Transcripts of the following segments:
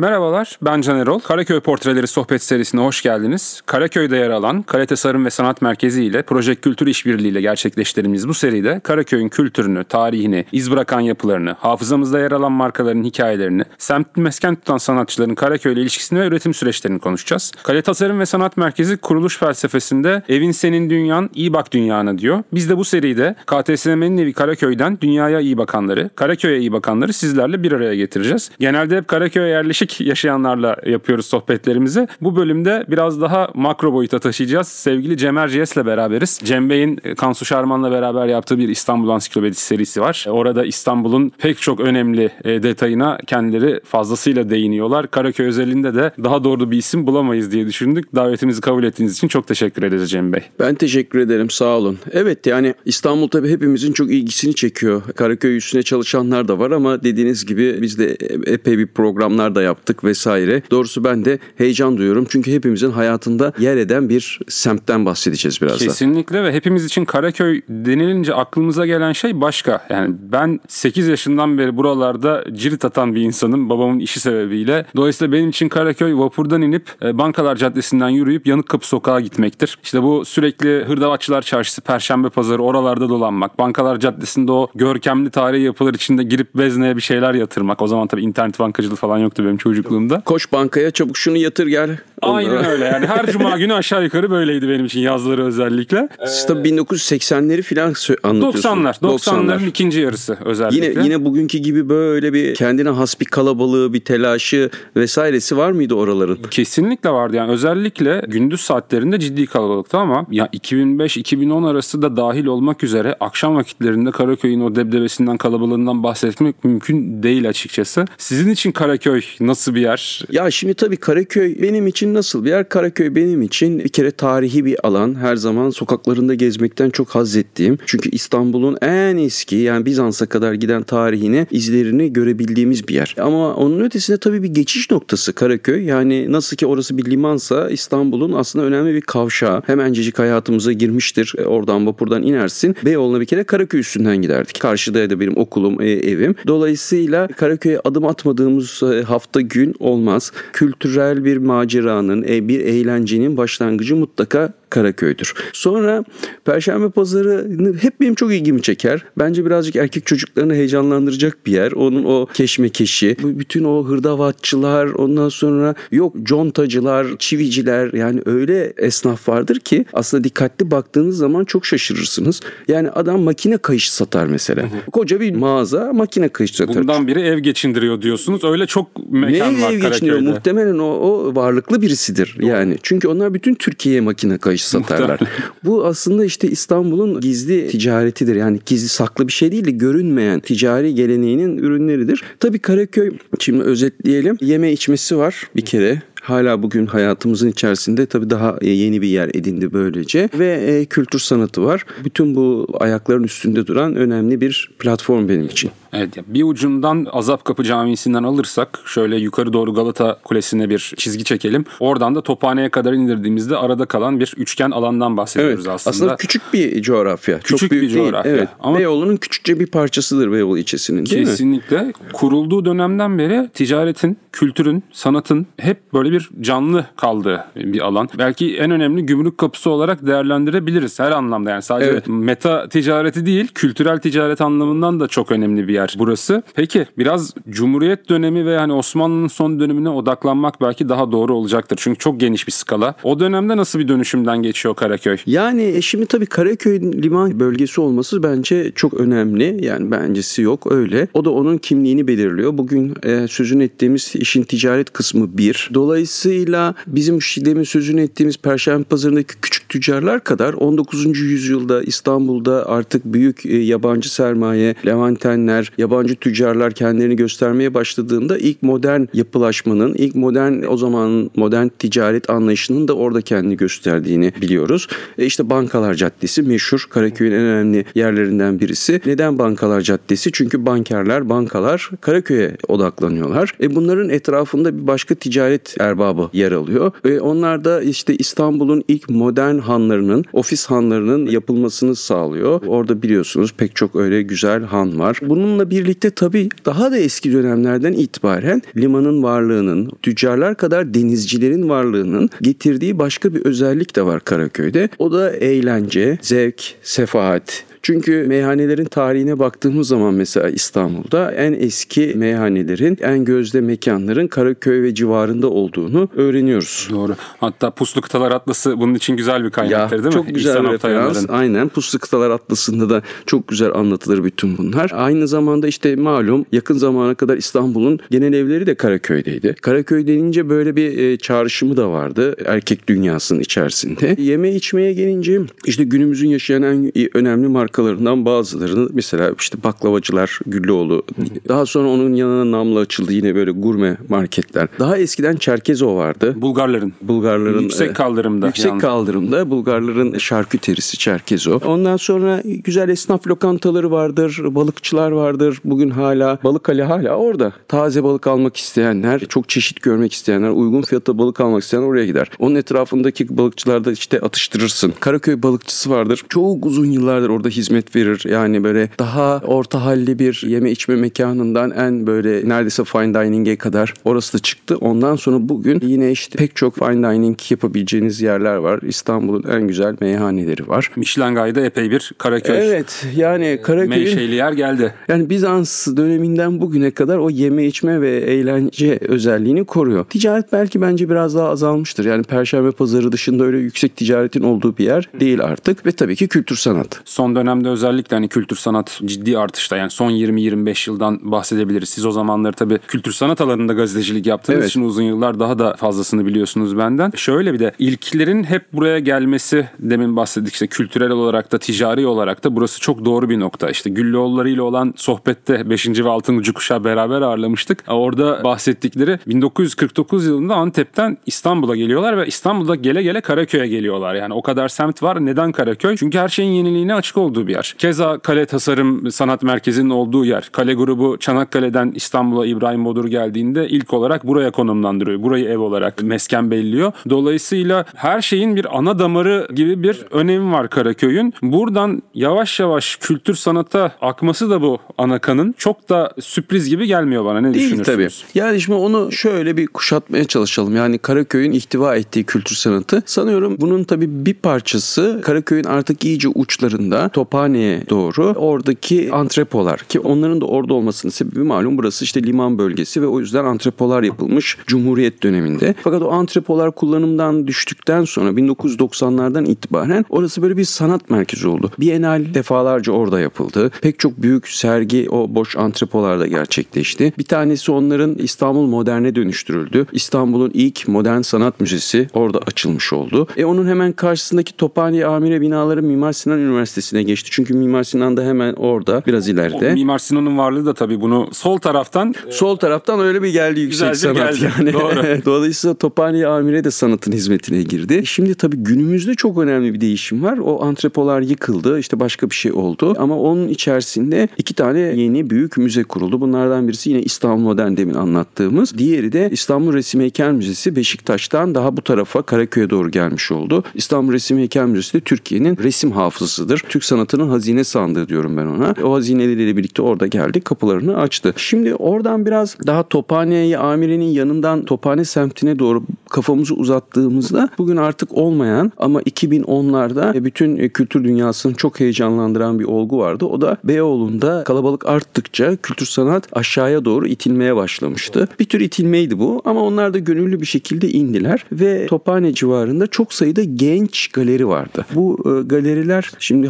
Merhabalar, ben Can Erol. Karaköy Portreleri sohbet serisine hoş geldiniz. Karaköy'de yer alan Kale Tasarım ve Sanat Merkezi ile Proje Kültür İşbirliği ile gerçekleştirdiğimiz bu seride Karaköy'ün kültürünü, tarihini, iz bırakan yapılarını, hafızamızda yer alan markaların hikayelerini, semt mesken tutan sanatçıların Karaköy ile ilişkisini ve üretim süreçlerini konuşacağız. Kale Tasarım ve Sanat Merkezi kuruluş felsefesinde evin senin dünyan, iyi bak dünyana diyor. Biz de bu seride KTSM'nin evi Karaköy'den dünyaya iyi bakanları, Karaköy'e iyi bakanları sizlerle bir araya getireceğiz. Genelde hep Karaköy'e yerleşik yaşayanlarla yapıyoruz sohbetlerimizi. Bu bölümde biraz daha makro boyuta taşıyacağız. Sevgili Cem Erciyes'le beraberiz. Cem Bey'in e, Kansu Şarman'la beraber yaptığı bir İstanbul Ansiklopedisi serisi var. Orada İstanbul'un pek çok önemli e, detayına kendileri fazlasıyla değiniyorlar. Karaköy özelinde de daha doğru bir isim bulamayız diye düşündük. Davetimizi kabul ettiğiniz için çok teşekkür ederiz Cem Bey. Ben teşekkür ederim sağ olun. Evet yani İstanbul tabii hepimizin çok ilgisini çekiyor. Karaköy üstüne çalışanlar da var ama dediğiniz gibi biz de epey bir programlar da yaptık vesaire. Doğrusu ben de heyecan duyuyorum. Çünkü hepimizin hayatında yer eden bir semtten bahsedeceğiz birazdan. Kesinlikle ve hepimiz için Karaköy denilince aklımıza gelen şey başka. Yani ben 8 yaşından beri buralarda cirit atan bir insanım babamın işi sebebiyle. Dolayısıyla benim için Karaköy vapurdan inip e, Bankalar Caddesi'nden yürüyüp Yanıkkapı Sokağa gitmektir. İşte bu sürekli Hırdavatçılar Çarşısı, Perşembe Pazarı oralarda dolanmak. Bankalar Caddesi'nde o görkemli tarihi yapılar içinde girip vezneye bir şeyler yatırmak. O zaman tabii internet bankacılığı falan yoktu benim çocukluğumda. Koş bankaya çabuk şunu yatır gel. Aynen öyle yani her cuma günü aşağı yukarı böyleydi benim için yazları özellikle. Siz tabii 1980'leri falan anlatıyorsunuz. 90'lar. 90'ların ikinci yarısı özellikle. Yine yine bugünkü gibi böyle bir kendine has bir kalabalığı, bir telaşı vesairesi var mıydı oraların? Kesinlikle vardı yani özellikle gündüz saatlerinde ciddi kalabalıktı ama ya 2005-2010 arası da dahil olmak üzere akşam vakitlerinde Karaköy'ün o debdebesinden kalabalığından bahsetmek mümkün değil açıkçası. Sizin için Karaköy nasıl bir yer? Ya şimdi tabii Karaköy benim için nasıl bir yer? Karaköy benim için bir kere tarihi bir alan. Her zaman sokaklarında gezmekten çok haz ettiğim. Çünkü İstanbul'un en eski yani Bizans'a kadar giden tarihini, izlerini görebildiğimiz bir yer. Ama onun ötesinde tabii bir geçiş noktası Karaköy. Yani nasıl ki orası bir limansa İstanbul'un aslında önemli bir kavşağı. Hemencecik hayatımıza girmiştir. E, Oradan vapurdan inersin. Beyoğlu'na bir kere Karaköy üstünden giderdik. Karşıda da benim okulum, e, evim. Dolayısıyla Karaköy'e adım atmadığımız e, hafta gün olmaz. Kültürel bir maceranın, e, bir eğlencenin başlangıcı mutlaka Karaköy'dür. Sonra Perşembe Pazarı hep benim çok ilgimi çeker. Bence birazcık erkek çocuklarını heyecanlandıracak bir yer. Onun o keşmekeşi, bütün o hırdavatçılar, ondan sonra yok contacılar, çiviciler yani öyle esnaf vardır ki aslında dikkatli baktığınız zaman çok şaşırırsınız. Yani adam makine kayışı satar mesela. Koca bir mağaza makine kayışı satar. Bundan biri ev geçindiriyor diyorsunuz. Öyle çok mekan Ne var ev? Karaköy'de. Muhtemelen o, o varlıklı birisidir yani. Çünkü onlar bütün Türkiye'ye makine kayışı satarlar. Bu aslında işte İstanbul'un gizli ticaretidir. Yani gizli saklı bir şey değil de görünmeyen ticari geleneğinin ürünleridir. Tabii Karaköy şimdi özetleyelim. Yeme içmesi var bir kere. Hala bugün hayatımızın içerisinde tabii daha e, yeni bir yer edindi böylece ve e, kültür sanatı var. Bütün bu ayakların üstünde duran önemli bir platform benim için. Evet ya bir ucundan Azap Kapı Camisi'nden alırsak şöyle yukarı doğru Galata Kulesi'ne bir çizgi çekelim. Oradan da Tophane'ye kadar indirdiğimizde arada kalan bir üçgen alandan bahsediyoruz Evet, aslında. aslında. küçük bir coğrafya. Küçük Çok büyük bir coğrafya. Değil. Evet. Ama- Beyoğlu'nun küçükçe bir parçasıdır Beyoğlu ilçesinin değil mi? Kesinlikle. Kurulduğu dönemden beri ticaretin, kültürün, sanatın hep böyle bir canlı kaldığı bir alan. Belki en önemli gümrük kapısı olarak değerlendirebiliriz her anlamda. Yani sadece Evet. meta ticareti değil, kültürel ticaret anlamından da çok önemli bir yer burası. Peki biraz Cumhuriyet dönemi ve hani Osmanlı'nın son dönemine odaklanmak belki daha doğru olacaktır. Çünkü çok geniş bir skala. O dönemde nasıl bir dönüşümden geçiyor Karaköy? Yani e, şimdi tabii Karaköy liman bölgesi olması bence çok önemli. Yani bencesi yok öyle. O da onun kimliğini belirliyor. Bugün e, sözünü ettiğimiz işin ticaret kısmı bir. Dolayısıyla bizim demin sözünü ettiğimiz Perşembe Pazarı'ndaki küçük tüccarlar kadar 19. yüzyılda İstanbul'da artık büyük e, yabancı sermaye, Levantenler, yabancı tüccarlar kendilerini göstermeye başladığında ilk modern yapılaşmanın, ilk modern o zaman modern ticaret anlayışının da orada kendini gösterdiğini biliyoruz. E işte Bankalar Caddesi meşhur Karaköy'ün en önemli yerlerinden birisi. Neden Bankalar Caddesi? Çünkü bankerler, bankalar Karaköy'e odaklanıyorlar. E bunların etrafında bir başka ticaret erbabı yer alıyor. Ve onlar da işte İstanbul'un ilk modern hanlarının, ofis hanlarının yapılmasını sağlıyor. Orada biliyorsunuz pek çok öyle güzel han var. Bununla Bununla birlikte tabii daha da eski dönemlerden itibaren limanın varlığının, tüccarlar kadar denizcilerin varlığının getirdiği başka bir özellik de var Karaköy'de. O da eğlence, zevk, sefahat, çünkü meyhanelerin tarihine baktığımız zaman mesela İstanbul'da en eski meyhanelerin, en gözde mekanların Karaköy ve civarında olduğunu öğreniyoruz. Doğru. Hatta Puslu Kıtalar Atlası bunun için güzel bir kaynaktır değil mi? çok güzel İhsan referans. Aynen Puslu Kıtalar Atlası'nda da çok güzel anlatılır bütün bunlar. Aynı zamanda işte malum yakın zamana kadar İstanbul'un genel evleri de Karaköy'deydi. Karaköy denince böyle bir e, çağrışımı da vardı erkek dünyasının içerisinde. Yeme içmeye gelince işte günümüzün yaşayan en önemli markalarından bazılarını mesela işte baklavacılar Güllüoğlu. Daha sonra onun yanına namlı açıldı yine böyle gurme marketler. Daha eskiden Çerkezo vardı. Bulgarların. Bulgarların Yüksek e, kaldırımda. Yüksek yalnız. kaldırımda Bulgarların şarküterisi Çerkezo. Ondan sonra güzel esnaf lokantaları vardır, balıkçılar vardır. Bugün hala Balıkale hala orada. Taze balık almak isteyenler, çok çeşit görmek isteyenler, uygun fiyata balık almak isteyenler oraya gider. Onun etrafındaki balıkçılarda işte atıştırırsın. Karaköy balıkçısı vardır. Çok uzun yıllardır orada hizmet verir. Yani böyle daha orta halli bir yeme içme mekanından en böyle neredeyse fine dining'e kadar orası da çıktı. Ondan sonra bugün yine işte pek çok fine dining yapabileceğiniz yerler var. İstanbul'un en güzel meyhaneleri var. Michelin Guide'a epey bir Karaköy Evet yani Karaköy'ün menşeli yer geldi. yani Bizans döneminden bugüne kadar o yeme içme ve eğlence özelliğini koruyor. Ticaret belki bence biraz daha azalmıştır. Yani Perşembe pazarı dışında öyle yüksek ticaretin olduğu bir yer değil artık. Ve tabii ki kültür sanat. Son dönemde özellikle hani kültür sanat ciddi artışta yani son 20-25 yıldan bahsedebiliriz. Siz o zamanları tabii kültür sanat alanında gazetecilik yaptığınız Evet. için uzun yıllar daha da fazlasını biliyorsunuz benden. Şöyle bir de ilklerin hep buraya gelmesi demin bahsettik işte kültürel olarak da ticari olarak da burası çok doğru bir nokta. İşte Güllüoğulları ile olan sohbette 5. ve 6. kuşağı beraber ağırlamıştık. Orada bahsettikleri 1949 yılında Antep'ten İstanbul'a geliyorlar ve İstanbul'da gele gele Karaköy'e geliyorlar. Yani o kadar semt var. Neden Karaköy? Çünkü her şeyin yeniliğine açık olduğu bir yer. Keza Kale Tasarım Sanat Merkezi'nin olduğu yer. Kale grubu Çanakkale'den İstanbul'a İbrahim Bodur geldiğinde ilk olarak buraya konumlandırıyor. Burayı ev olarak mesken belliyor. Dolayısıyla her şeyin bir ana damarı gibi bir önemi var Karaköy'ün. Buradan yavaş yavaş kültür sanata akması da bu ana kanın çok da sürpriz gibi gelmiyor bana. Ne Değil tabii. Yani şimdi onu şöyle bir kuşatmaya çalışalım. Yani Karaköy'ün ihtiva ettiği kültür sanatı. Sanıyorum bunun tabii bir parçası Karaköy'ün artık iyice uçlarında Tophane'ye doğru oradaki antrepolar ki onların da orada olmasının sebebi malum burası işte liman bölgesi ve o yüzden antrepolar yapılmış Cumhuriyet döneminde. Fakat o antrepolar kullanımdan düştükten sonra 1990'lardan itibaren orası böyle bir sanat merkezi oldu. Bienal defalarca orada yapıldı. Pek çok büyük sergi o boş antrepolarda gerçekleşti. Bir tanesi onların İstanbul Modern'e dönüştürüldü. İstanbul'un ilk modern sanat müzesi orada açılmış oldu. E onun hemen karşısındaki Tophane Amire binaları Mimar Sinan Üniversitesi'ne geçti. Çünkü Mimar Sinan da hemen orada biraz O ileride. Mimar Sinan'ın varlığı da tabii bunu sol taraftan Sol taraftan öyle bir geldi yüksek sanat geldi. yani. Doğru. Dolayısıyla Tophane Amire de sanatın hizmetine girdi. Şimdi tabii günümüzde çok önemli bir değişim var. O antrepolar yıkıldı. işte başka bir şey oldu. Ama onun içerisinde iki tane yeni büyük müze kuruldu. Bunlardan birisi yine İstanbul Modern demin anlattığımız. Diğeri de İstanbul Resim Heykel Müzesi Beşiktaş'tan daha bu tarafa Karaköy'e doğru gelmiş oldu. İstanbul Resim Heykel Müzesi de Türkiye'nin resim hafızasıdır. Türk sanatının hazine sandığı diyorum ben ona. O hazineleriyle birlikte orada geldi. Kapılarını açtı. Şimdi oradan biraz daha Tophane'ye Amire'nin yanından Tophane semtine doğru kafamızı uzattığımızda bugün artık olmayan ama 2010'larda bütün e, kültür dünyasını çok heyecanlandıran bir olgu vardı. O da Beyoğlu'nda kalabalık arttıkça kültür sanat aşağıya doğru itilmeye başlamıştı. Bir tür itilmeydi bu ama onlar da gönüllü bir şekilde indiler ve Tophane civarında çok sayıda genç galeri vardı. Bu e, galeriler şimdi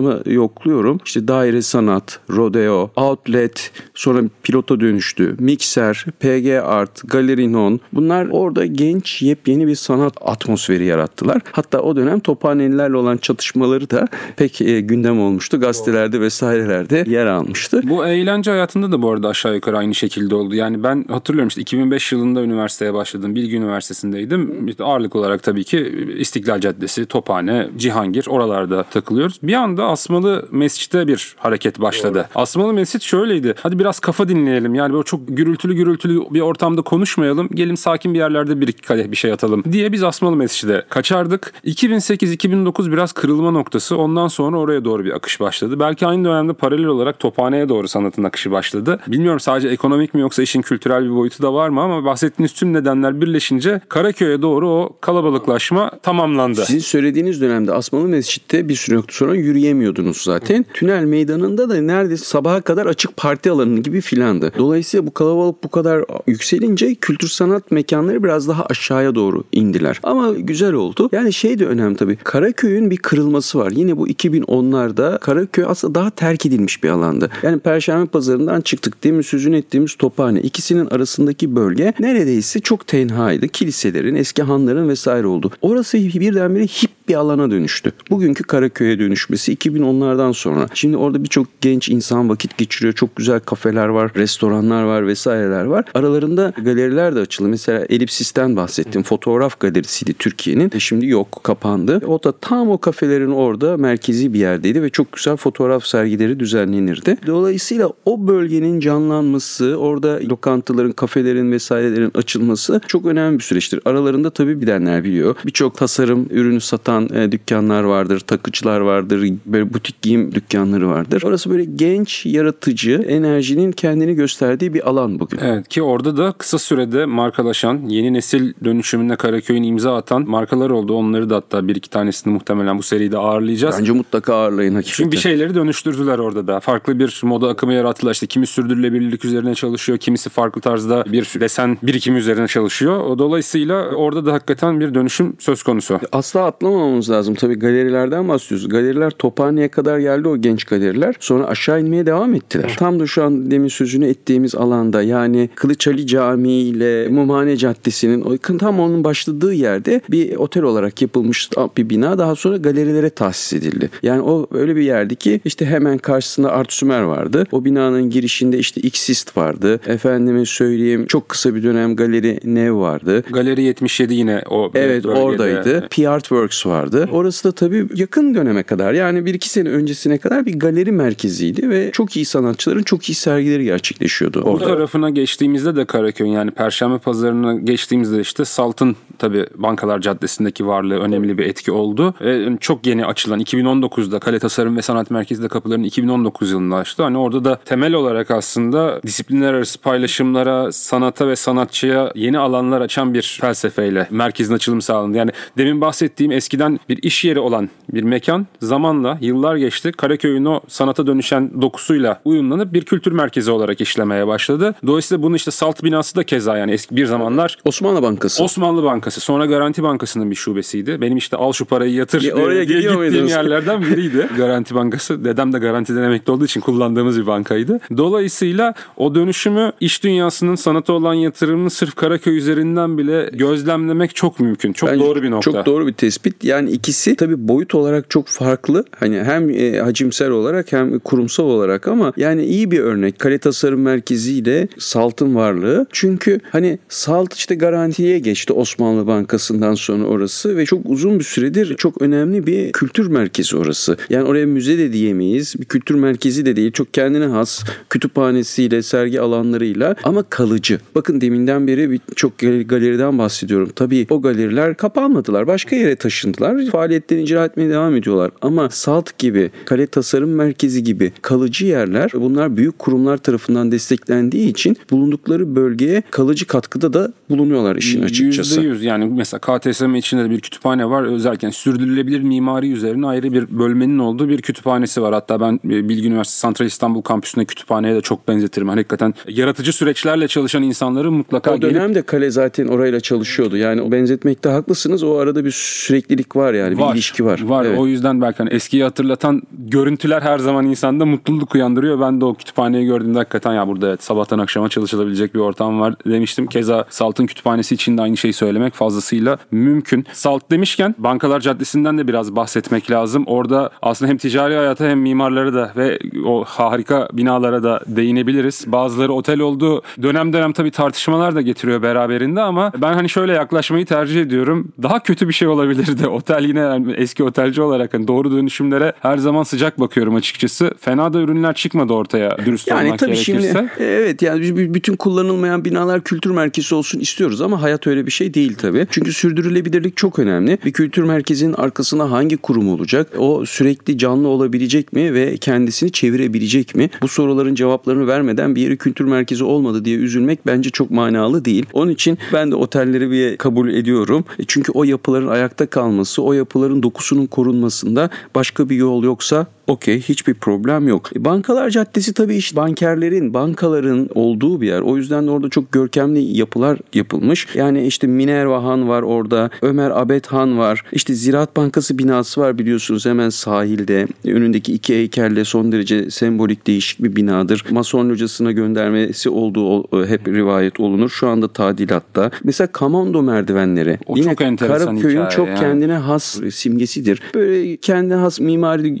hafızamı yokluyorum. İşte daire sanat, rodeo, outlet, sonra pilota dönüştü. Mikser, PG Art, Galerinon bunlar orada genç yepyeni bir sanat atmosferi yarattılar. Hatta o dönem Tophanelilerle olan çatışmaları da pek e, gündem olmuştu. Gazetelerde vesairelerde yer almıştı. Bu eğlence hayatında da bu arada aşağı yukarı aynı şekilde oldu. Yani ben hatırlıyorum işte 2005 yılında üniversiteye başladım. Bilgi Üniversitesi'ndeydim. İşte ağırlık olarak tabii ki İstiklal Caddesi, Tophane, Cihangir oralarda takılıyoruz. Bir anda sonra da Asmalı Mescid'e bir hareket başladı. Asmalı Mescid şöyleydi. Hadi biraz kafa dinleyelim. Yani böyle çok gürültülü gürültülü bir ortamda konuşmayalım. Gelin sakin bir yerlerde bir iki kadeh bir şey atalım diye biz Asmalı Mescid'e kaçardık. 2008-2009 biraz kırılma noktası. Ondan sonra oraya doğru bir akış başladı. Belki aynı dönemde paralel olarak Tophane'ye doğru sanatın akışı başladı. Bilmiyorum sadece ekonomik mi yoksa işin kültürel bir boyutu da var mı ama bahsettiğiniz tüm nedenler birleşince Karaköy'e doğru o kalabalıklaşma tamamlandı. Sizin söylediğiniz dönemde Asmalı Mescid'de bir süre sonra yürüyemiyordunuz zaten. Tünel meydanında da neredeyse sabaha kadar açık parti alanı gibi filandı. Dolayısıyla bu kalabalık bu kadar yükselince kültür sanat mekanları biraz daha aşağıya doğru indiler. Ama güzel oldu. Yani şey de önemli tabii. Karaköy'ün bir kırılması var. Yine bu 2010'larda Karaköy aslında daha terk edilmiş bir alandı. Yani Perşembe Pazarı'ndan çıktık. Demin sözünü ettiğimiz Tophane. ikisinin arasındaki bölge neredeyse çok tenhaydı. Kiliselerin, eski hanların vesaire oldu. Orası birdenbire hip bir alana dönüştü. Bugünkü Karaköy'e dönüşmesi 2010'lardan sonra. Şimdi orada birçok genç insan vakit geçiriyor. Çok güzel kafeler var, restoranlar var vesaireler var. Aralarında galeriler de açıldı. Mesela Elipsis'ten bahsettim. Fotoğraf galerisiydi Türkiye'nin. E Şimdi yok, kapandı. O da tam o kafelerin orada merkezi bir yerdeydi ve çok güzel fotoğraf sergileri düzenlenirdi. Dolayısıyla o bölgenin canlanması, orada lokantaların, kafelerin vesairelerin açılması çok önemli bir süreçtir. Aralarında tabii bilenler biliyor. Birçok tasarım ürünü satan e, dükkanlar vardır, takıcılar vardır, böyle butik giyim dükkanları vardır. Orası böyle genç, yaratıcı, enerjinin kendini gösterdiği bir alan bugün. Evet ki orada da kısa sürede markalaşan, yeni nesil dönüşümünde Karaköy'ün imza atan markalar oldu. Onları da hatta bir iki tanesini muhtemelen bu seride ağırlayacağız. Bence mutlaka ağırlayın hakikaten. Çünkü bir şeyleri dönüştürdüler orada da. Farklı bir moda akımı yarattılar. İşte kimi sürdürülebilirlik üzerine çalışıyor, kimisi farklı tarzda bir desen birikimi üzerine çalışıyor. O dolayısıyla orada da hakikaten bir dönüşüm söz konusu. Asla atlamamamız lazım. Tabii galerilerden bahsediyoruz. Galeriler Tophane'ye kadar geldi o genç galeriler. Sonra aşağı inmeye devam ettiler. Tam da şu an demin sözünü ettiğimiz alanda yani Kılıç Ali Camii ile Mumhane Caddesi'nin tam onun başladığı yerde bir otel olarak yapılmış bir bina daha sonra galerilere tahsis edildi. Yani o öyle bir yerdi ki işte hemen karşısında Art Sümer vardı. O binanın girişinde işte Xist vardı. Efendime söyleyeyim çok kısa bir dönem Galeri Nev vardı. Galeri 77 yine o Evet bölgede. oradaydı. P-Art Works vardı. Orası da tabii yakın döneme kadar yani bir iki sene öncesine kadar bir galeri merkeziydi ve çok iyi sanatçıların çok iyi sergileri gerçekleşiyordu Bu orada. tarafına geçtiğimizde de Karaköy yani Perşembe Pazarı'na geçtiğimizde işte Salt'ın tabii Bankalar Caddesi'ndeki varlığı önemli bir etki oldu. Ee, çok yeni açılan 2019'da Kale Tasarım ve Sanat Merkezi de kapılarını 2019 yılında açtı. Hani orada da temel olarak aslında disiplinler arası paylaşımlara, sanata ve sanatçıya yeni alanlar açan bir felsefeyle merkezin açılımı sağlandı. Yani demin bahsettiğim eskiden bir iş yeri olan bir mekan zamanla yıllar geçti. Karaköy'ün o sanata dönüşen dokusuyla uyumlanıp bir kültür merkezi olarak işlemeye başladı. Dolayısıyla bunu işte Salt binası da keza yani eski bir zamanlar Osmanlı Bankası. Osmanlı Bankası sonra Garanti Bankası'nın bir şubesiydi. Benim işte al şu parayı yatır Ya diye, oraya diye gittiğim muydunuz? yerlerden biriydi. Garanti Bankası. Dedem de garantiden emekli olduğu için kullandığımız bir bankaydı. Dolayısıyla o dönüşümü iş dünyasının sanata olan yatırımını sırf Karaköy üzerinden bile gözlemlemek çok mümkün. Çok Bence doğru bir nokta. Çok doğru bir tespit. Yani ikisi tabii boyut olarak çok farklı. Hani hem e, hacimsel olarak hem kurumsal olarak ama yani iyi bir örnek. Kale Tasarım Merkezi ile Salt'ın varlığı. Çünkü hani Salt işte garantiye geçti Osmanlı Bankası'ndan sonra orası ve çok uzun bir süredir çok önemli bir kültür merkezi orası. Yani oraya müze de diyemeyiz. Bir kültür merkezi de değil. Çok kendine has kütüphanesiyle, sergi alanlarıyla ama kalıcı. Bakın deminden beri bir çok gal- galeriden bahsediyorum. Tabii o galeriler kapanmadılar. Başka yere taşındılar. Faaliyetlerini icra etmeye devam ediyorlar. Ama Salt gibi, Kale Tasarım Merkezi gibi kalıcı yerler bunlar büyük kurumlar tarafından desteklendiği için bulundukları bölgeye kalıcı katkıda da bulunuyorlar işin açıkçası. %100 yani mesela KTSM içinde de bir kütüphane var. Özellikle sürdürülebilir mimari üzerine ayrı bir bölmenin olduğu bir kütüphanesi var. Hatta ben e, Bilgi Üniversitesi Santral İstanbul kampüsünde kütüphaneye de çok benzetirim. Hakikaten yaratıcı süreçlerle çalışan insanları mutlaka O gelip dönemde kale zaten orayla çalışıyordu. Yani o benzetmekte haklısınız. O arada bir süreklilik var yani. Bir ilişki var. Var. Evet. O yüzden belki hani eskiyi hatırlatan görüntüler her zaman insanda mutluluk uyandırıyor. Ben de o kütüphaneyi gördüğümde hakikaten ya burada evet sabahtan akşama çalışılabilecek bir ortam var demiştim. Keza Salt'ın kütüphanesi için de aynı şeyi söylemek fazlasıyla mümkün. Salt demişken Bankalar Caddesi'nden de biraz bahsetmek lazım. Orada aslında hem ticari hayata hem mimarları da ve o harika binalara da değinebiliriz. Bazıları otel oldu. Dönem dönem tabii tartışmalar da getiriyor beraberinde ama ben hani şöyle yaklaşmayı tercih ediyorum. Daha kötü bir şey olabilirdi otel yine yani eski otelci olarak hani doğru dönüşümlere her zaman sıcak bakıyorum açıkçası. Fena da ürünler çıkmadı ortaya dürüst Yani olmak tabii gerekirse. şimdi evet yani bütün kullanılmayan binalar kültür merkezi olsun istiyoruz ama hayat öyle bir şey değil tabii. Çünkü sürdürülebilirlik çok önemli. Bir kültür merkezinin arkasına hangi kurum olacak? O sürekli canlı olabilecek mi ve kendisini çevirebilecek mi? Bu soruların cevaplarını vermeden bir yeri kültür merkezi olmadı diye üzülmek bence çok manalı değil. Onun için ben de otelleri bir kabul ediyorum. E Çünkü o yapıların ayakta kalması, o yapıların dokusunun korunmasında başka bir yol yoksa Okey hiçbir problem yok. E, Bankalar Caddesi tabii işte bankerlerin, bankaların olduğu bir yer. O yüzden de orada çok görkemli yapılar yapılmış. Yani işte Minerva Han var orada, Ömer Abed Han var. İşte Ziraat Bankası binası var biliyorsunuz hemen sahilde. Önündeki iki heykelle son derece sembolik değişik bir binadır. Mason locasına göndermesi olduğu o- hep rivayet olunur. Şu anda tadilatta. Mesela Kamando merdivenleri. O çok enteresan Karaköy'ün çok yani. kendine has simgesidir. Böyle kendine has mimari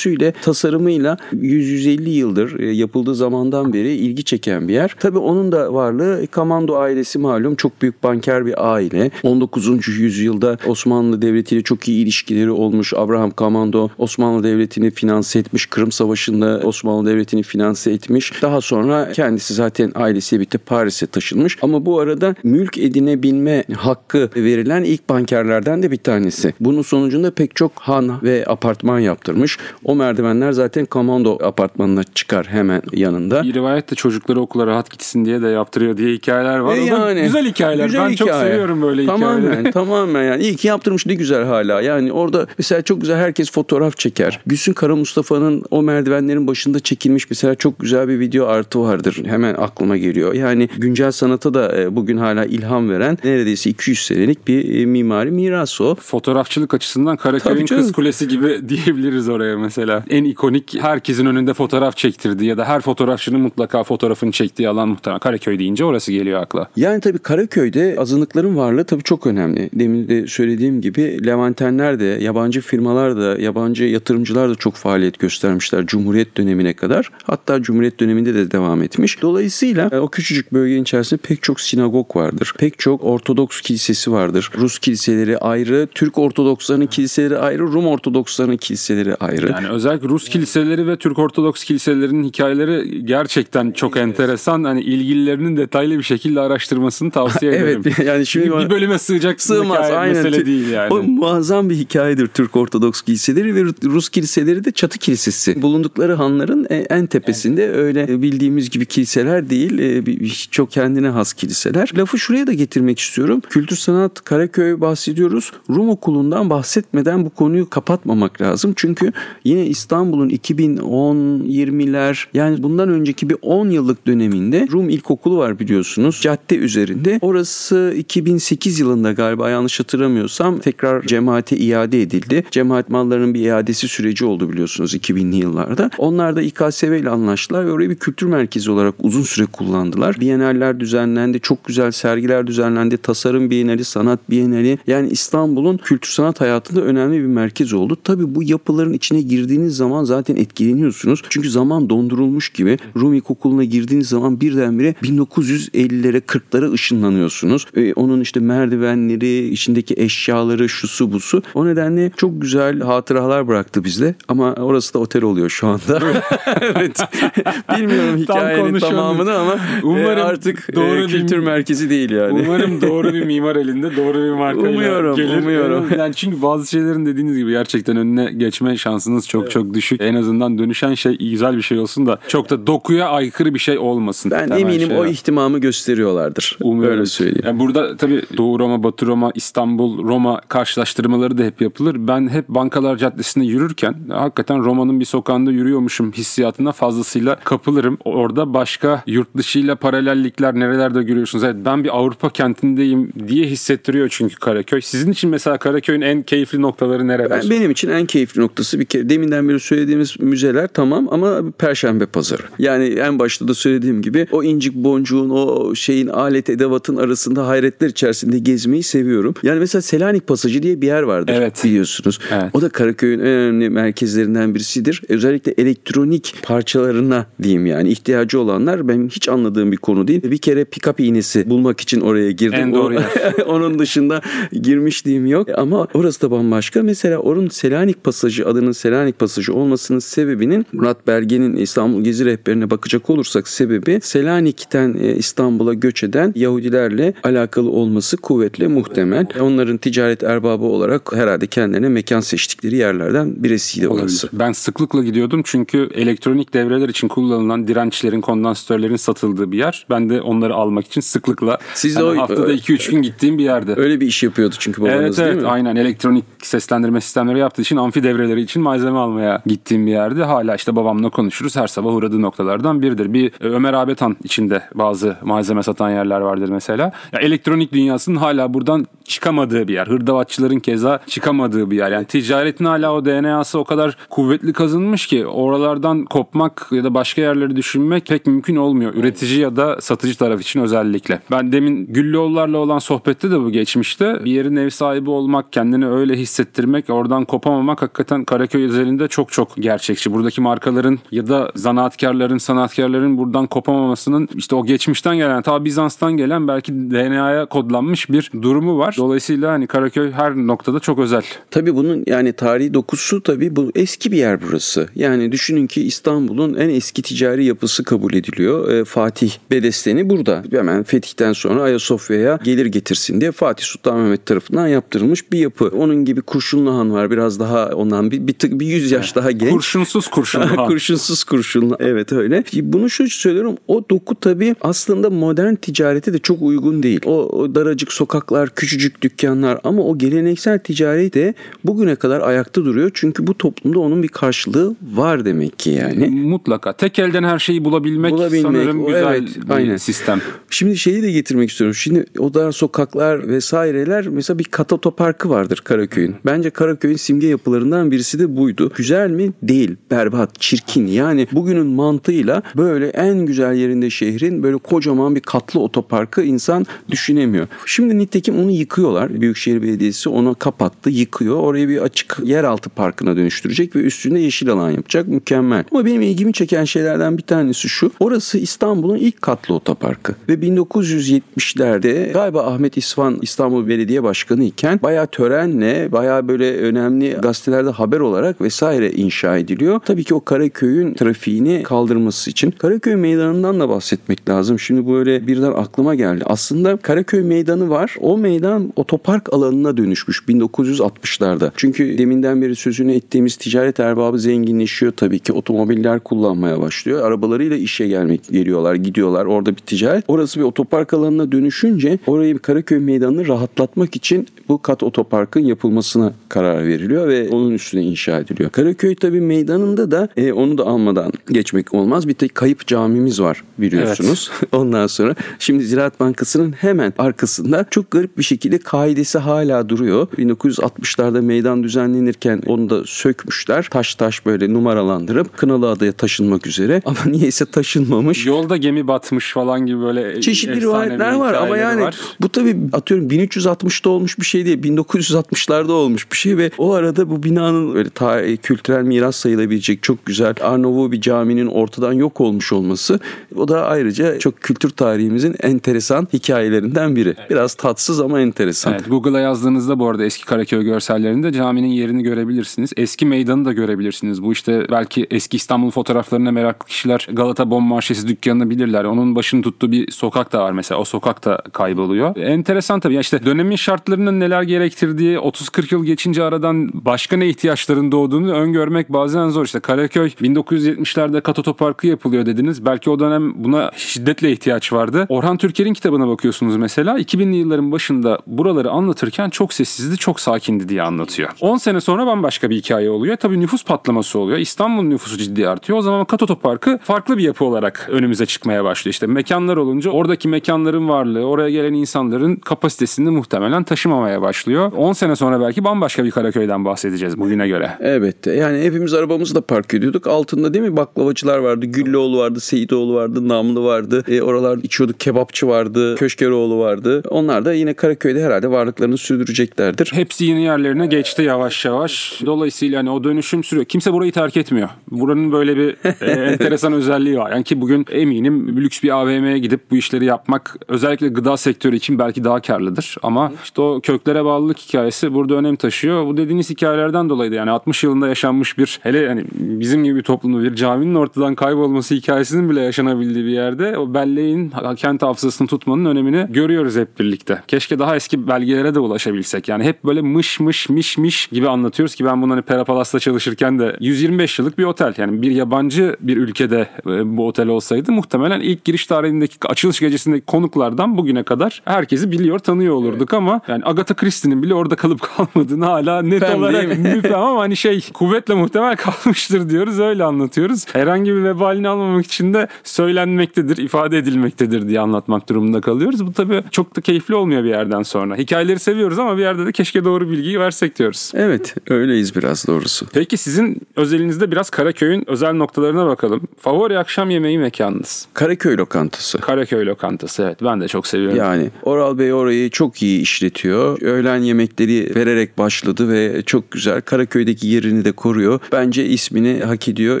görüntüsüyle, tasarımıyla 100-150 yıldır e, yapıldığı zamandan beri ilgi çeken bir yer. Tabii onun da varlığı Kamando ailesi malum çok büyük banker bir aile. 19. yüzyılda Osmanlı Devleti ile çok iyi ilişkileri olmuş. Abraham Kamando Osmanlı Devleti'ni finanse etmiş. Kırım Savaşı'nda Osmanlı Devleti'ni finanse etmiş. Daha sonra kendisi zaten ailesiyle birlikte Paris'e taşınmış. Ama bu arada mülk edinebilme hakkı verilen ilk bankerlerden de bir tanesi. Bunun sonucunda pek çok han ve apartman yaptırmış. O merdivenler zaten Kamando apartmanına çıkar hemen yanında. Bir rivayet de çocukları okula rahat gitsin diye de yaptırıyor diye hikayeler var. E da güzel hikayeler. Güzel ben çok hikaye. seviyorum böyle tamamen, hikayeleri. Tamamen yani. İyi ki yaptırmış ne güzel hala. Yani orada mesela çok güzel herkes fotoğraf çeker. Gülsün Kara Mustafa'nın o merdivenlerin başında çekilmiş mesela çok güzel bir video artı vardır. Hemen aklıma geliyor. Yani güncel sanata da e, bugün hala ilham veren neredeyse 200 senelik bir e, mimari miras o. Fotoğrafçılık açısından Karaköy'ün. Kız Kulesi gibi diyebiliriz oraya mesela. En ikonik herkesin önünde fotoğraf çektirdiği ya da her fotoğrafçının mutlaka fotoğrafını çektiği alan muhtemelen Karaköy deyince orası geliyor akla. Yani tabii Karaköy'de azınlıkların varlığı tabii çok önemli. Demin de söylediğim gibi Levantenler de, yabancı firmalar da, yabancı yatırımcılar da çok faaliyet göstermişler Cumhuriyet dönemine kadar. Hatta Cumhuriyet döneminde de devam etmiş. Dolayısıyla e, o küçücük bölgenin içerisinde pek çok sinagog vardır. Pek çok Ortodoks kilisesi vardır. Rus kiliseleri ayrı, Türk Ortodokslarının kiliseleri ayrı, Rum Ortodokslarının kiliseleri ayrı. Yani özellikle Rus kiliseleri ve Türk Ortodoks kiliselerinin hikayeleri gerçekten çok enteresan. Hani ilgililerinin detaylı bir şekilde araştırmasını tavsiye ederim. Evet yani şimdi bir bölüme sığacak Sığmaz hikaye aynen. mesele değil yani. O muazzam bir hikayedir Türk Ortodoks kiliseleri ve Rus kiliseleri de çatı kilisesi. Bulundukları hanların e- en tepesinde öyle bildiğimiz gibi kiliseler değil. e, Çok kendine has kiliseler. Lafı şuraya da getirmek istiyorum. Kültür sanat Karaköy bahsediyoruz. Rum okulundan bahsetmeden bu konuyu kapatmamak lazım. Çünkü yine İstanbul'un 2010 20'ler yani bundan önceki bir 10 yıllık döneminde Rum İlkokulu var biliyorsunuz. Cadde üzerinde. Orası 2008 yılında galiba yanlış hatırlamıyorsam tekrar cemaate iade edildi. Cemaat mallarının bir iadesi süreci oldu biliyorsunuz 2000'li yıllarda. Onlar da İKSV ile anlaştılar ve orayı bir kültür merkezi olarak uzun süre kullandılar. Biyeneller düzenlendi. Çok güzel sergiler düzenlendi. Tasarım biyeneli, sanat biyeneli. Yani İstanbul'un kültür sanat hayatında önemli bir merkez oldu. Tabii bu yapıların içine girdiğiniz zaman zaten etkileniyorsunuz. Çünkü zaman dondurulmuş gibi Rum İlkokulu'na girdiğiniz zaman birdenbire 1950'lere 40'lara ışınlanıyorsunuz. Ee, onun işte merdivenleri, içindeki eşyaları, şusu busu. O nedenle çok güzel hatıralar bıraktı bizde. Ama orası da otel oluyor şu anda. evet. Bilmiyorum hikayenin konuşalım. tamamını ama Umarım e, artık doğru bir- kültür merkezi değil yani. Umarım doğru bir mimar elinde doğru bir markayla Umuyorum, gelir. umuyorum. Yani çünkü bazı şeylerin dediğiniz gibi gerçekten önüne geçme şansınız çok çok düşük. En azından dönüşen şey güzel bir şey olsun da çok da dokuya aykırı bir şey olmasın. Ben eminim şey o o. ihtimamı gösteriyorlardır. Umuyorum. Öyle söyleyeyim. Yani burada tabii Doğu Roma, Batı Roma, İstanbul, Roma karşılaştırmaları da hep yapılır. Ben hep Bankalar Caddesi'nde yürürken hakikaten Roma'nın bir sokağında yürüyormuşum hissiyatına fazlasıyla kapılırım. Orada başka yurt dışıyla paralellikler nerelerde görüyorsunuz? Evet ben bir Avrupa kentindeyim diye hissettiriyor çünkü Karaköy. Sizin için mesela Karaköy'ün en keyifli noktaları nereler? Ben, benim için en keyifli noktası bir kere demin deminden beri söylediğimiz müzeler tamam ama perşembe pazarı. Yani en başta da söylediğim gibi o incik boncuğun o şeyin alet edevatın arasında hayretler içerisinde gezmeyi seviyorum. Yani mesela Selanik Pasajı diye bir yer vardır Evet. biliyorsunuz. Evet. O da Karaköy'ün en önemli merkezlerinden birisidir. Özellikle elektronik parçalarına diyeyim yani ihtiyacı olanlar benim hiç anladığım bir konu değil. Bir kere pick-up iğnesi bulmak için oraya girdim. En doğru. Onun dışında girmişliğim yok. Ama orası da bambaşka. Mesela onun Selanik Pasajı adının Selanik Pasajı olmasının sebebinin Murat Belge'nin İstanbul Gezi Rehberine bakacak olursak sebebi Selanik'ten e, İstanbul'a göç eden Yahudilerle alakalı olması kuvvetle muhtemel. Onların ticaret erbabı olarak herhalde kendilerine mekan seçtikleri yerlerden birisiydi orası. Ben sıklıkla gidiyordum çünkü elektronik devreler için kullanılan dirençlerin, kondansatörlerin satıldığı bir yer. Ben de onları almak için sıklıkla Siz de hani o- haftada 2-3 gün gittiğim bir yerde. Öyle bir iş yapıyordu çünkü babanız Evet değil evet mi? aynen elektronik seslendirme sistemleri yaptığı için amfi devreleri için malzeme almaya gittiğim bir yerde. Hala işte babamla konuşuruz her sabah uğradığı noktalardan biridir. Bir e, Ömer Abetan içinde bazı malzeme satan yerler vardır mesela. Ya, elektronik dünyasının hala buradan çıkamadığı bir yer. Hırdavatçıların keza çıkamadığı bir yer. Yani ticaretin hala o DNA'sı o kadar kuvvetli kazınmış ki oralardan kopmak ya da başka yerleri düşünmek pek mümkün olmuyor. Üretici ya da satıcı taraf için özellikle. Ben demin Güllüoğullarla olan sohbette de bu geçmişte. Bir yerin ev sahibi olmak, kendini öyle hissettirmek, oradan kopamamak hakikaten Karaköy özelinde çok çok gerçekçi. Buradaki markaların ya da zanaatkarların, sanatkarların buradan kopamamasının işte o geçmişten gelen, ta Bizans'tan gelen belki DNA'ya kodlanmış bir durumu var. Dolayısıyla hani Karaköy her noktada çok özel. Tabii bunun yani tarihi dokusu tabii bu eski bir yer burası. Yani düşünün ki İstanbul'un en eski ticari yapısı kabul ediliyor. Ee, Fatih Bedesteni burada. Hemen fetihten sonra Ayasofya'ya gelir getirsin diye Fatih Sultan Mehmet tarafından yaptırılmış bir yapı. Onun gibi Kurşunlu Han var. Biraz daha ondan bir, bir, tık- bir yüz yaş daha genç. Kurşunsuz kurşun. Kurşunsuz kurşunlu. Evet öyle. Bunu şu söylüyorum. O doku tabii aslında modern ticarete de çok uygun değil. O, o daracık sokaklar, küçücük dükkanlar ama o geleneksel ticaret de bugüne kadar ayakta duruyor. Çünkü bu toplumda onun bir karşılığı var demek ki yani. Mutlaka. Tek elden her şeyi bulabilmek, Bulabilmek, sanırım o güzel evet, bir aynen. sistem. Şimdi şeyi de getirmek istiyorum. Şimdi o dar sokaklar vesaireler mesela bir kat otoparkı vardır Karaköy'ün. Bence Karaköy'ün simge yapılarından birisi de buydu. Güzel mi? Değil. Berbat, çirkin. Yani bugünün mantığıyla böyle en güzel yerinde şehrin böyle kocaman bir katlı otoparkı insan düşünemiyor. Şimdi nitekim onu yıkıyorlar. Büyükşehir Belediyesi onu kapattı, yıkıyor. Orayı bir açık yeraltı parkına dönüştürecek ve üstünde yeşil alan yapacak. Mükemmel. Ama benim ilgimi çeken şeylerden bir tanesi şu. Orası İstanbul'un ilk katlı otoparkı. Ve 1970'lerde galiba Ahmet İsvan İstanbul Belediye Başkanı iken bayağı törenle, bayağı böyle önemli gazetelerde haber olarak vesaire inşa ediliyor. Tabii ki o Karaköy'ün trafiğini kaldırması için. Karaköy Meydanı'ndan da bahsetmek lazım. Şimdi böyle birden aklıma geldi. Aslında Karaköy Meydanı var. O meydan otopark alanına dönüşmüş 1960'larda. Çünkü deminden beri sözünü ettiğimiz ticaret erbabı zenginleşiyor tabii ki. Otomobiller kullanmaya başlıyor. Arabalarıyla işe gelmek geliyorlar, gidiyorlar. Orada bir ticaret. Orası bir otopark alanına dönüşünce orayı Karaköy Meydanı'nı rahatlatmak için bu kat otoparkın yapılmasına karar veriliyor ve onun üstüne inşa ediliyor. Karaköy tabii meydanında da e, onu da almadan geçmek olmaz. Bir tek kayıp camimiz var biliyorsunuz. Ondan sonra şimdi Ziraat Bankası'nın hemen arkasında çok garip bir şekilde kaidesi hala duruyor. 1960'larda meydan düzenlenirken onu da sökmüşler. Taş taş böyle numaralandırıp Kınalı Adaya taşınmak üzere ama niyeyse taşınmamış. Yolda gemi batmış falan gibi böyle Çeşitli rivayetler var ama yani var. bu tabii atıyorum 1360'da olmuş bir şey değil. 1960'larda olmuş bir şey ve o arada bu binanın böyle ta- kültürel miras sayılabilecek çok güzel Arnavut bir caminin ortadan yok olmuş olması o da ayrıca çok kültür tarihimizin enteresan hikayelerinden biri. Biraz tatsız ama enteresan. Evet, Google'a yazdığınızda bu arada eski Karaköy görsellerinde caminin yerini görebilirsiniz. Eski meydanı da görebilirsiniz. Bu işte belki eski İstanbul fotoğraflarına meraklı kişiler Galata Bon Marşesi dükkanını bilirler. Onun başını tuttuğu bir sokak da var mesela. O sokak da kayboluyor. Enteresan tabii. Ya işte dönemin şartlarının neler gerektirdiği 30-40 yıl geçince aradan başka ne ihtiyaçların doğduğunu öngörmek bazen zor. İşte Karaköy 1970'lerde kat otoparkı yapılıyor dediniz. Belki o dönem buna şiddetle ihtiyaç vardı. Orhan Türker'in kitabına bakıyorsunuz mesela. 2000'li yılların başında buraları anlatırken çok sessizdi, çok sakindi diye anlatıyor. 10 sene sonra bambaşka bir hikaye oluyor. Tabii nüfus patlaması oluyor. İstanbul'un nüfusu ciddi artıyor. O zaman Kat Otoparkı farklı bir yapı olarak önümüze çıkmaya başlıyor. İşte mekanlar olunca oradaki mekanların varlığı, oraya gelen insanların kapasitesini muhtemelen taşımamaya başlıyor. 10 sene sonra belki bambaşka bir Karaköy'den bahsedeceğiz bugüne göre. Evet yani hepimiz arabamızı da park ediyorduk. Altında değil mi baklavacılar vardı, Güllüoğlu vardı, Seyidoğlu vardı, Namlı vardı. E, oralarda içiyorduk kebapçı vardı, Köşkeroğlu vardı. Onlar da yine Karaköy'de herhalde varlıklarını sürdüreceklerdir. Hepsi yeni yerlerine geçti yavaş yavaş. Dolayısıyla hani o dönüşüm sürüyor. Kimse burayı terk etmiyor. Buranın böyle bir e, enteresan özelliği var. Yani ki bugün eminim lüks bir AVM'ye gidip bu işleri yapmak özellikle gıda sektörü için belki daha karlıdır. Ama işte o köklere bağlılık hikayesi burada önem taşıyor. Bu dediğiniz hikayelerden dolayı da yani 60 yılında yaşanmış bir hele hani bizim gibi bir toplumda bir caminin ortadan kaybolması hikayesinin bile yaşanabildiği bir yerde o belleğin kent hafızasını tutmanın önemini görüyoruz hep birlikte. Keşke daha eski belgelere de ulaşabilsek. Yani hep böyle mış mış miş miş gibi anlatıyoruz ki ben bunu hani Pera Palas'ta çalışırken de 125 yıllık bir otel. Yani bir yabancı bir ülkede e, bu otel olsaydı muhtemelen ilk giriş tarihindeki açılış gecesindeki konuklardan bugüne kadar herkesi biliyor, tanıyor olurduk ama yani Agatha Christie'nin bile orada kalıp kalmadığını hala net Müphem olarak müphem ama hani şey kuvvetle muhtemel kalmıştır diyoruz öyle anlatıyoruz. Herhangi bir vebalini almamak için de söylenmektedir, ifade edilmektedir diye anlatmak durumunda kalıyoruz. Bu tabii çok da keyifli olmuyor bir yerden sonra. Hikayeleri seviyoruz ama bir yerde de keşke doğru bilgiyi versek diyoruz. Evet öyleyiz biraz doğrusu. Peki sizin özelinizde biraz Karaköy'ün özel noktalarına bakalım. Favori akşam yemeği mekanınız? Karaköy lokantası. Karaköy lokantası evet ben de çok seviyorum. Yani Oral Bey orayı çok iyi işletiyor. Öğlen yemekleri vererek başladı ve çok güzel. Karaköy'deki yerini de koruyor. Bence ismini hak ediyor,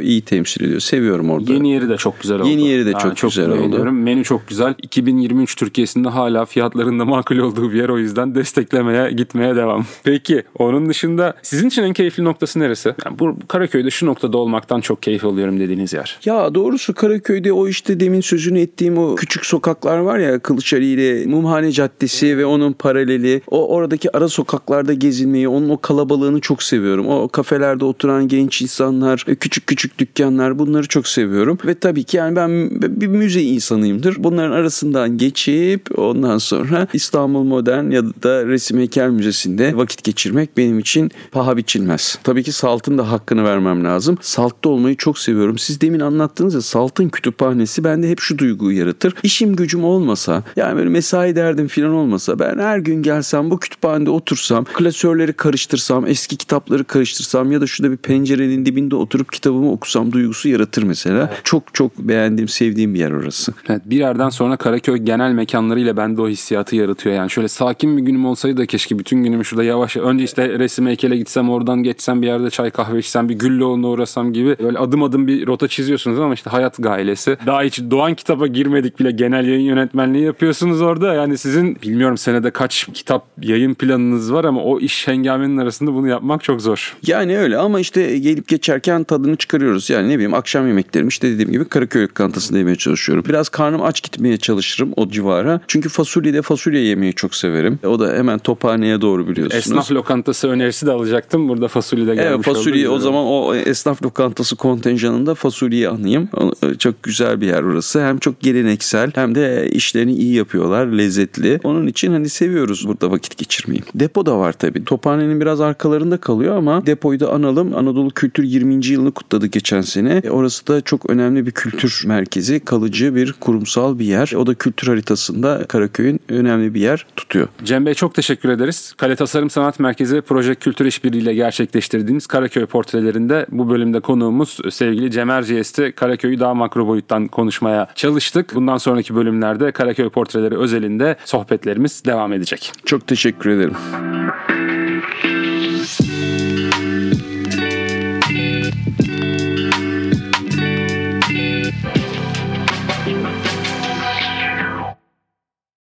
iyi temsil ediyor. Seviyorum orada. Yeni yeri de çok güzel oldu. Yeni yeri de çok güzel oldu. Menü çok güzel. 2023 Türkiye'sinde hala fiyatların da makul olduğu bir yer o yüzden desteklemeye gitmeye devam. Peki onun dışında sizin için en keyifli noktası neresi? Yani bu Karaköy'de şu noktada olmaktan çok keyif alıyorum dediğiniz yer. Ya doğrusu Karaköy'de o işte demin sözünü ettiğim o küçük sokaklar var ya Kılıçhali ile Mumhane Caddesi ve onun paraleli. O oradaki ara sokaklarda gezinmeyi, onun o kalabalığını çok seviyorum. O kafelerde oturan genç insanlar, küçük küçük dükkanlar bunları çok seviyorum. Ve tabii ki yani ben bir müze insanıyımdır. Bunların arasından geçip ondan sonra İstanbul Modern ya da Resim Heykel Müzesi'nde vakit geçirmek benim için paha biçilmez. Tabii ki Salt'ın da hakkını vermem lazım. Salt'ta olmayı çok seviyorum. Siz demin anlattığınız ya Salt'ın kütüphanesi bende hep şu duyguyu yaratır. İşim gücüm olmasa yani böyle mesai derdim falan olmasa ben her gün gelsem bu kütüphanede otursam klasörleri karıştırsam eski kitapları karıştırsam ya da şurada bir pencerenin dibinde oturup kitabımı okusam duygusu yaratır mesela. Çok çok beğendiğim sevdiğim bir yer orası. Evet, bir yerden sonra Karaköy genel mekanlarıyla bende o hissiyatı yaratıyor. Yani şöyle sakin bir günüm olsaydı da keşke bütün günümü şurada yavaş önce işte resim heykele gitsem oradan geçsem bir yerde çay kahve içsem bir Güllüoğlu'na uğrasam gibi böyle adım adım bir rota çiziyorsunuz ama işte hayat gailesi. Daha hiç Doğan kitaba girmedik bile genel yayın yönetmenliği yapıyorsunuz orada. Yani sizin bilmiyorum senede kaç kitap yayın planınız var ama o iş hengamenin arasında bunu yapmak çok zor. Yani öyle ama işte gelip geçerken tadını çıkarıyoruz. Yani ne bileyim akşam yemeklerim işte dediğim gibi Karaköy lokantasında yemeye çalışıyorum. Biraz karnım aç gitmeye çalışırım o civara. Çünkü fasulyede fasulye yemeyi çok severim. O da hemen tophaneye doğru biliyorsunuz. Esnaf lokantası önerisi de alacaktım. Burada fasulye de gelmiş Evet fasulye o zaman o esnaf lokantası kontenjanında fasulyeyi anayım. O- Çok güzel bir yer orası. Hem çok geleneksel hem de işlerini iyi yapıyorlar. Lezzetli. Onun için hani seviyoruz burada vakit geçirmeyi. Depo da var tabii. Tophanenin biraz arkalarında kalıyor ama depoyu da analım. Anadolu Kültür 20. yılını kutladı geçen sene. E, Orası da çok önemli bir kültür merkezi. Kalıcı bir kurumsal bir yer. O da kültür haritasında Karaköy'ün önemli bir yer tutuyor. Cem Bey çok teşekkür ederiz. Kale Tasarım Sanat Merkezi Proje Kültür İşbirliği ile gerçekleştirdiğimiz Karaköy portrelerinde bu bölümde konuğumuz sevgili Cem Erciyes'ti. Karaköy'ü daha makro boyuttan konuşmaya çalıştık. Bundan sonraki bölümlerde Karaköy portreleri özelinde sohbetlerimiz devam edecek. Çok teşekkür ederim.